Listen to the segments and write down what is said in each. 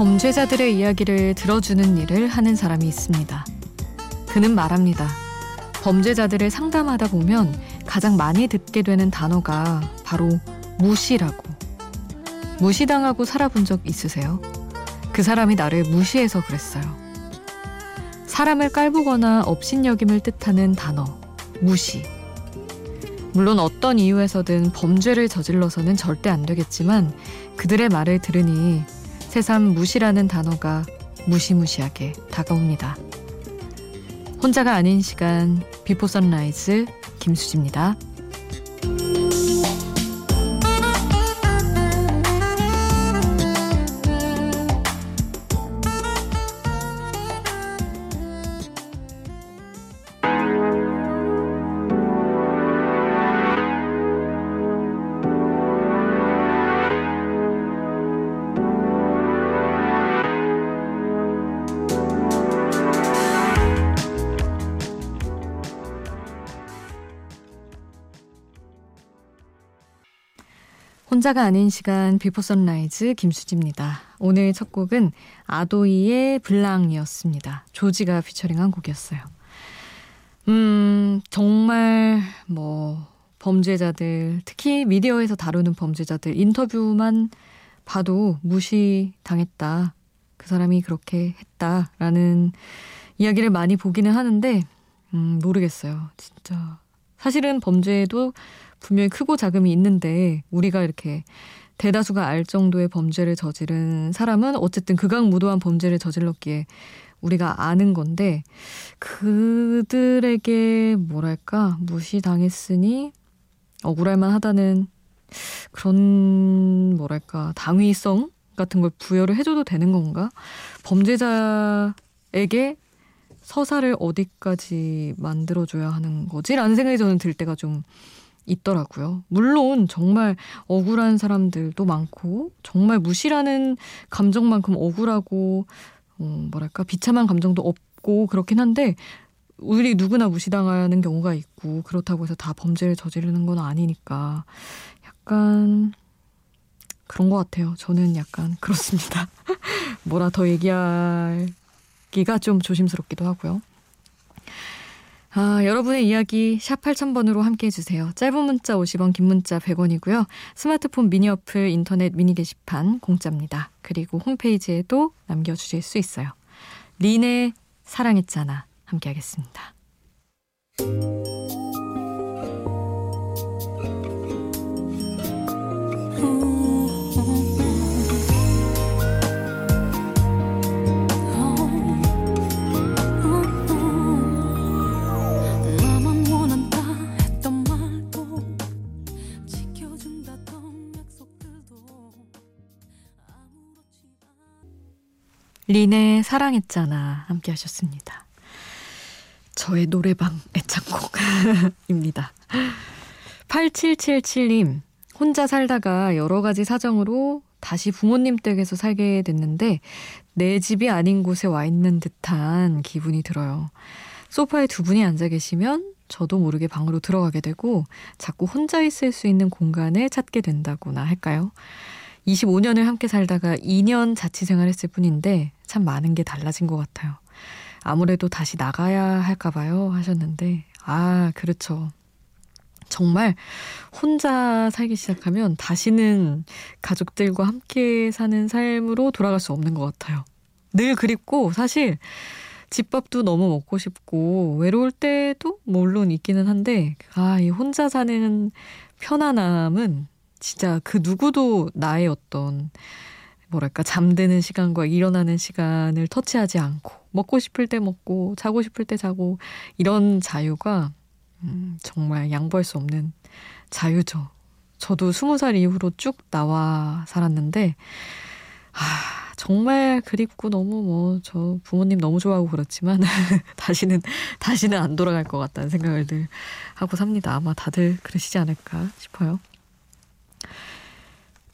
범죄자들의 이야기를 들어주는 일을 하는 사람이 있습니다. 그는 말합니다. 범죄자들을 상담하다 보면 가장 많이 듣게 되는 단어가 바로 무시라고. 무시당하고 살아본 적 있으세요? 그 사람이 나를 무시해서 그랬어요. 사람을 깔보거나 업신여김을 뜻하는 단어, 무시. 물론 어떤 이유에서든 범죄를 저질러서는 절대 안 되겠지만 그들의 말을 들으니 새삼 무시라는 단어가 무시무시하게 다가옵니다. 혼자가 아닌 시간 비포 선라이즈 김수지입니다. 혼자가 아닌 시간 비포 선라이즈 김수지입니다. 오늘 첫 곡은 아도이의 블랑이었습니다. 조지가 피처링한 곡이었어요. 음, 정말 뭐 범죄자들, 특히 미디어에서 다루는 범죄자들 인터뷰만 봐도 무시당했다. 그 사람이 그렇게 했다라는 이야기를 많이 보기는 하는데 음, 모르겠어요. 진짜. 사실은 범죄도 분명히 크고 작음이 있는데 우리가 이렇게 대다수가 알 정도의 범죄를 저지른 사람은 어쨌든 극악무도한 범죄를 저질렀기에 우리가 아는 건데 그들에게 뭐랄까 무시당했으니 억울할만 하다는 그런 뭐랄까 당위성 같은 걸 부여를 해줘도 되는 건가? 범죄자에게 서사를 어디까지 만들어줘야 하는 거지? 라는 생각이 저는 들 때가 좀 있더라고요. 물론 정말 억울한 사람들도 많고 정말 무시라는 감정만큼 억울하고 어, 뭐랄까 비참한 감정도 없고 그렇긴 한데 우리 누구나 무시당하는 경우가 있고 그렇다고 해서 다 범죄를 저지르는 건 아니니까 약간 그런 것 같아요. 저는 약간 그렇습니다. 뭐라 더 얘기하기가 좀 조심스럽기도 하고요. 아, 여러분의 이야기 샵 8000번으로 함께 해주세요. 짧은 문자 50원, 긴 문자 100원이고요. 스마트폰 미니 어플, 인터넷 미니 게시판 공짜입니다. 그리고 홈페이지에도 남겨주실 수 있어요. 린의 사랑했잖아 함께 하겠습니다. 린의 사랑했잖아 함께 하셨습니다. 저의 노래방 애창곡입니다. 8777님 혼자 살다가 여러 가지 사정으로 다시 부모님 댁에서 살게 됐는데 내 집이 아닌 곳에 와 있는 듯한 기분이 들어요. 소파에 두 분이 앉아 계시면 저도 모르게 방으로 들어가게 되고 자꾸 혼자 있을 수 있는 공간을 찾게 된다거나 할까요? 25년을 함께 살다가 2년 자취 생활했을 뿐인데 참 많은 게 달라진 것 같아요. 아무래도 다시 나가야 할까 봐요 하셨는데 아 그렇죠. 정말 혼자 살기 시작하면 다시는 가족들과 함께 사는 삶으로 돌아갈 수 없는 것 같아요. 늘 그립고 사실 집밥도 너무 먹고 싶고 외로울 때도 물론 있기는 한데 아 이 혼자 사는 편안함은 진짜 그 누구도 나의 어떤 뭐랄까 잠드는 시간과 일어나는 시간을 터치하지 않고 먹고 싶을 때 먹고 자고 싶을 때 자고 이런 자유가 음, 정말 양보할 수 없는 자유죠. 저도 스무 살 이후로 쭉 나와 살았는데 아 정말 그립고 너무 뭐 저 부모님 너무 좋아하고 그렇지만 다시는 다시는 안 돌아갈 것 같다는 생각을 늘 하고 삽니다. 아마 다들 그러시지 않을까 싶어요.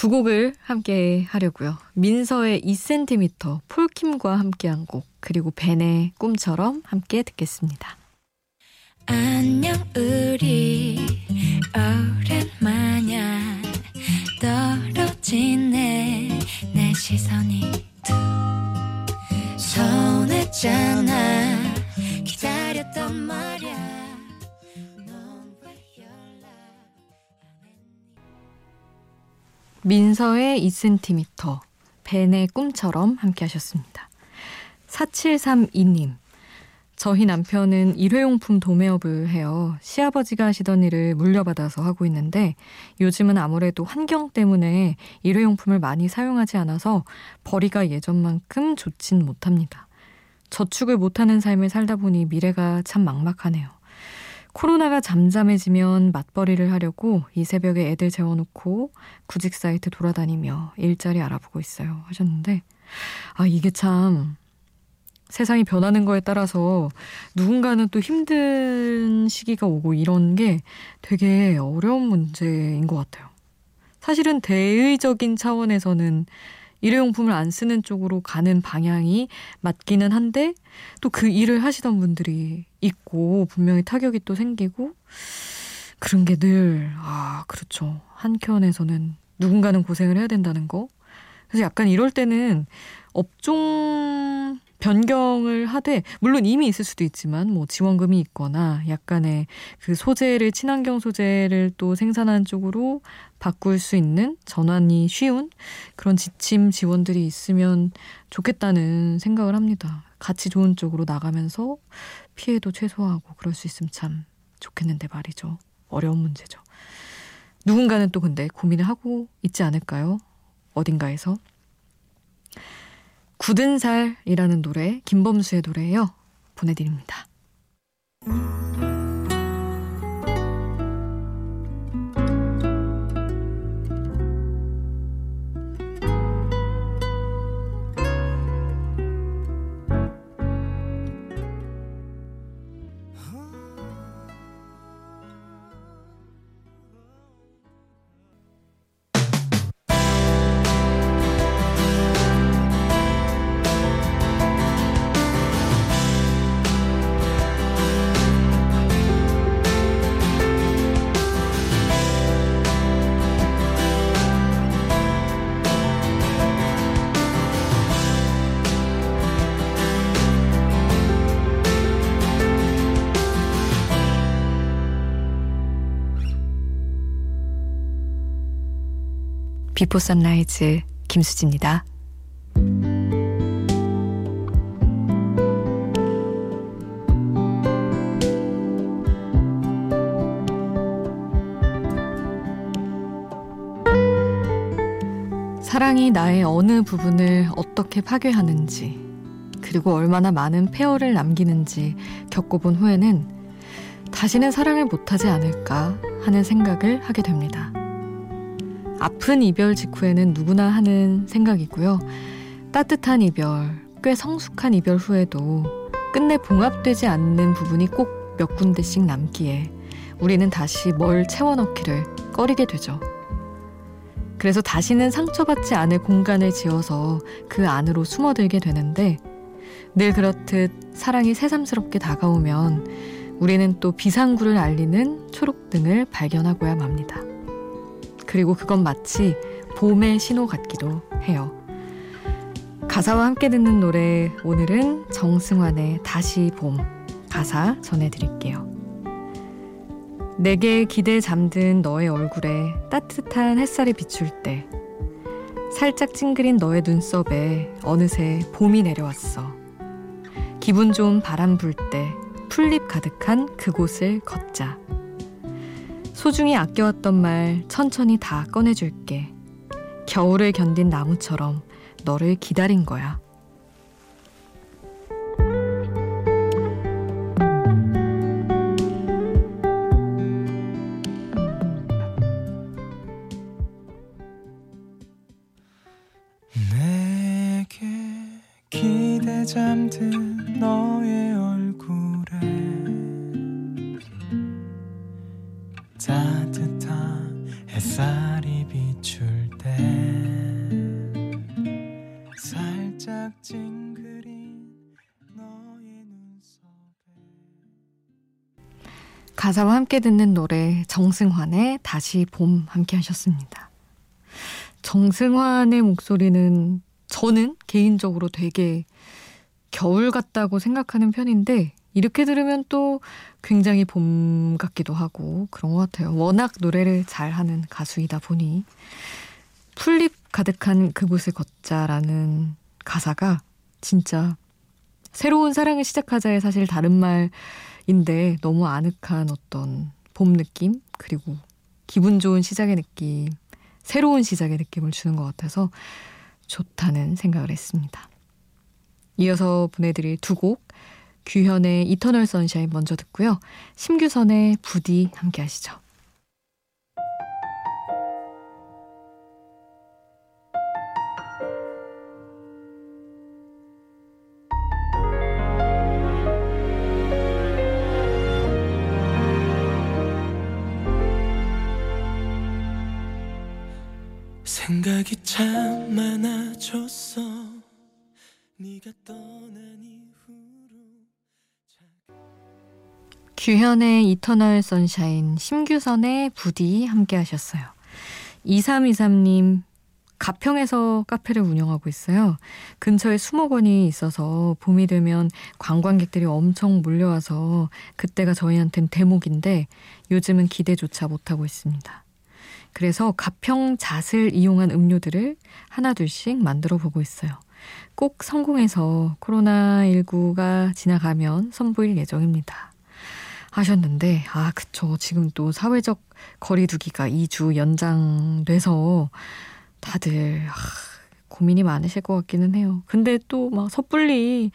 두 곡을 함께 하려고요. 민서의 2cm, 폴킴과 함께한 곡, 그리고 벤의 꿈처럼 함께 듣겠습니다. 안녕 우리. 오랜만이야. 떨어지네. 내 시선이 둔 손했잖아. 민서의 2cm, 벤의 꿈처럼 함께 하셨습니다. 4732님. 저희 남편은 일회용품 도매업을 해요. 시아버지가 하시던 일을 물려받아서 하고 있는데 요즘은 아무래도 환경 때문에 일회용품을 많이 사용하지 않아서 벌이가 예전만큼 좋진 못합니다. 저축을 못하는 삶을 살다 보니 미래가 참 막막하네요. 코로나가 잠잠해지면 맞벌이를 하려고 이 새벽에 애들 재워놓고 구직 사이트 돌아다니며 일자리 알아보고 있어요. 하셨는데, 아, 이게 참 세상이 변하는 거에 따라서 누군가는 또 힘든 시기가 오고 이런 게 되게 어려운 문제인 것 같아요. 사실은 대의적인 차원에서는 일회용품을 안 쓰는 쪽으로 가는 방향이 맞기는 한데 또 그 일을 하시던 분들이 있고 분명히 타격이 또 생기고 그런 게 늘, 아, 그렇죠. 한켠에서는 누군가는 고생을 해야 된다는 거. 그래서 약간 이럴 때는 업종 변경을 하되 물론 이미 있을 수도 있지만 뭐 지원금이 있거나 약간의 그 소재를 친환경 소재를 또 생산하는 쪽으로 바꿀 수 있는 전환이 쉬운 그런 지침 지원들이 있으면 좋겠다는 생각을 합니다. 같이 좋은 쪽으로 나가면서 피해도 최소화하고 그럴 수 있으면 참 좋겠는데 말이죠. 어려운 문제죠. 누군가는 또 근데 고민을 하고 있지 않을까요? 어딘가에서. 굳은 살이라는 노래, 김범수의 노래예요. 보내드립니다. 비포 선라이즈 김수지입니다. 사랑이 나의 어느 부분을 어떻게 파괴하는지, 그리고 얼마나 많은 폐허를 남기는지 겪어본 후에는 다시는 사랑을 못하지 않을까 하는 생각을 하게 됩니다. 아픈 이별 직후에는 누구나 하는 생각이고요. 따뜻한 이별, 꽤 성숙한 이별 후에도 끝내 봉합되지 않는 부분이 꼭 몇 군데씩 남기에 우리는 다시 뭘 채워넣기를 꺼리게 되죠. 그래서 다시는 상처받지 않을 공간을 지어서 그 안으로 숨어들게 되는데 늘 그렇듯 사랑이 새삼스럽게 다가오면 우리는 또 비상구를 알리는 초록등을 발견하고야 맙니다. 그리고 그건 마치 봄의 신호 같기도 해요. 가사와 함께 듣는 노래 오늘은 정승환의 다시 봄 가사 전해드릴게요. 내게 기대 잠든 너의 얼굴에 따뜻한 햇살이 비출 때 살짝 찡그린 너의 눈썹에 어느새 봄이 내려왔어. 기분 좋은 바람 불 때 풀잎 가득한 그곳을 걷자. 소중히 아껴왔던 말 천천히 다 꺼내줄게. 겨울을 견딘 나무처럼 너를 기다린 거야. 내게 기대 잠든 너의 가사와 함께 듣는 노래 정승환의 다시 봄 함께 하셨습니다. 정승환의 목소리는 저는 개인적으로 되게 겨울 같다고 생각하는 편인데 이렇게 들으면 또 굉장히 봄 같기도 하고 그런 것 같아요. 워낙 노래를 잘하는 가수이다 보니 풀잎 가득한 그곳을 걷자라는 가사가 진짜 새로운 사랑을 시작하자의 사실 다른 말 인데 너무 아늑한 어떤 봄 느낌 그리고 기분 좋은 시작의 느낌 새로운 시작의 느낌을 주는 것 같아서 좋다는 생각을 했습니다. 이어서 보내드릴 두 곡 규현의 이터널 선샤인 먼저 듣고요. 심규선의 부디 함께 하시죠. 규현의 이터널 선샤인 심규선의 부디 함께 하셨어요 2323님 가평에서 카페를 운영하고 있어요. 근처에 수목원이 있어서 봄이 되면 관광객들이 엄청 몰려와서 그때가 저희한텐 대목인데 요즘은 기대조차 못하고 있습니다. 그래서 가평 잣을 이용한 음료들을 하나둘씩 만들어 보고 있어요. 꼭 성공해서 코로나19가 지나가면 선보일 예정입니다. 하셨는데, 아, 그쵸. 지금 또 사회적 거리두기가 2주 연장돼서 다들, 아, 고민이 많으실 것 같기는 해요. 근데 또 막 섣불리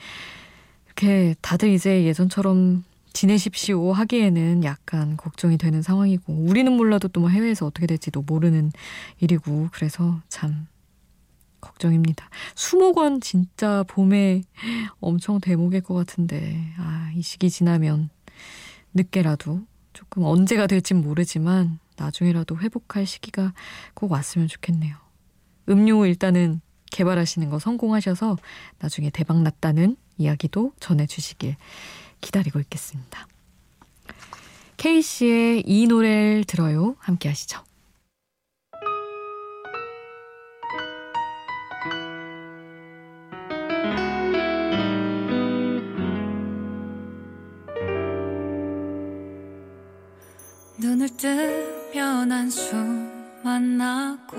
이렇게 다들 이제 예전처럼 지내십시오 하기에는 약간 걱정이 되는 상황이고 우리는 몰라도 또 뭐 해외에서 어떻게 될지도 모르는 일이고 그래서 참 걱정입니다. 수목원 진짜 봄에 엄청 대목일 것 같은데 아, 이 시기 지나면 늦게라도 조금 언제가 될진 모르지만 나중에라도 회복할 시기가 꼭 왔으면 좋겠네요. 음료 일단은 개발하시는 거 성공하셔서 나중에 대박 났다는 이야기도 전해주시길 기다리고 있겠습니다. 케이씨의 이 노래를 들어요. 함께 하시죠. 한숨만 나고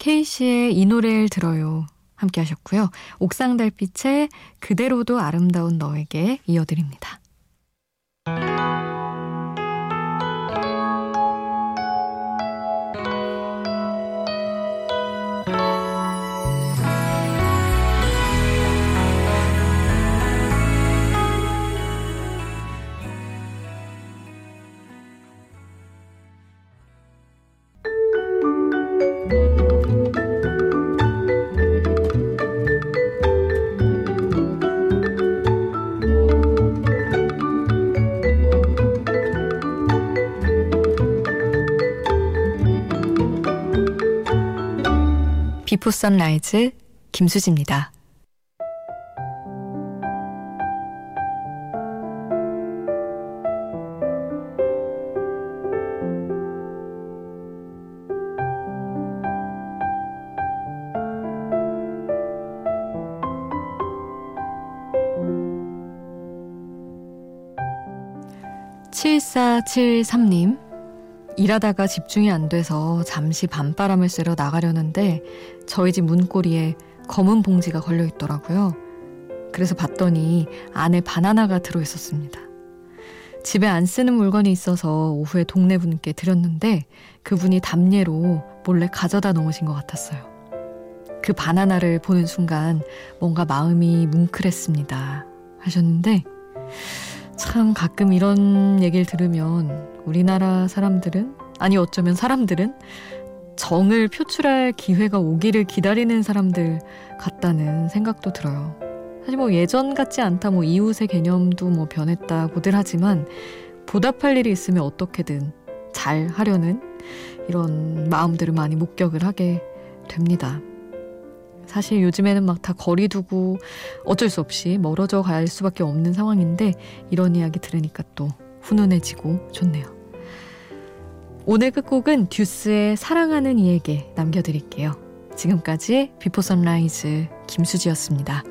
케이씨의 이 노래를 들어요. 함께 하셨고요. 옥상 달빛의 그대로도 아름다운 너에게 이어드립니다. 비포 선라이즈 김수지입니다. 칠사칠삼님 일하다가 집중이 안 돼서 잠시 밤바람을 쐬러 나가려는데 저희 집 문고리에 검은 봉지가 걸려 있더라고요. 그래서 봤더니 안에 바나나가 들어 있었습니다. 집에 안 쓰는 물건이 있어서 오후에 동네 분께 드렸는데 그분이 담례로 몰래 가져다 놓으신 것 같았어요. 그 바나나를 보는 순간 뭔가 마음이 뭉클했습니다. 하셨는데 참 가끔 이런 얘기를 들으면 우리나라 사람들은 아니 어쩌면 사람들은 정을 표출할 기회가 오기를 기다리는 사람들 같다는 생각도 들어요. 사실 뭐 예전 같지 않다 뭐 이웃의 개념도 뭐 변했다고들 하지만 보답할 일이 있으면 어떻게든 잘 하려는 이런 마음들을 많이 목격을 하게 됩니다. 사실 요즘에는 막 다 거리 두고 어쩔 수 없이 멀어져 갈 수밖에 없는 상황인데 이런 이야기 들으니까 또 훈훈해지고 좋네요. 오늘 끝곡은 듀스의 사랑하는 이에게 남겨드릴게요. 지금까지 비포 선라이즈 김수지였습니다.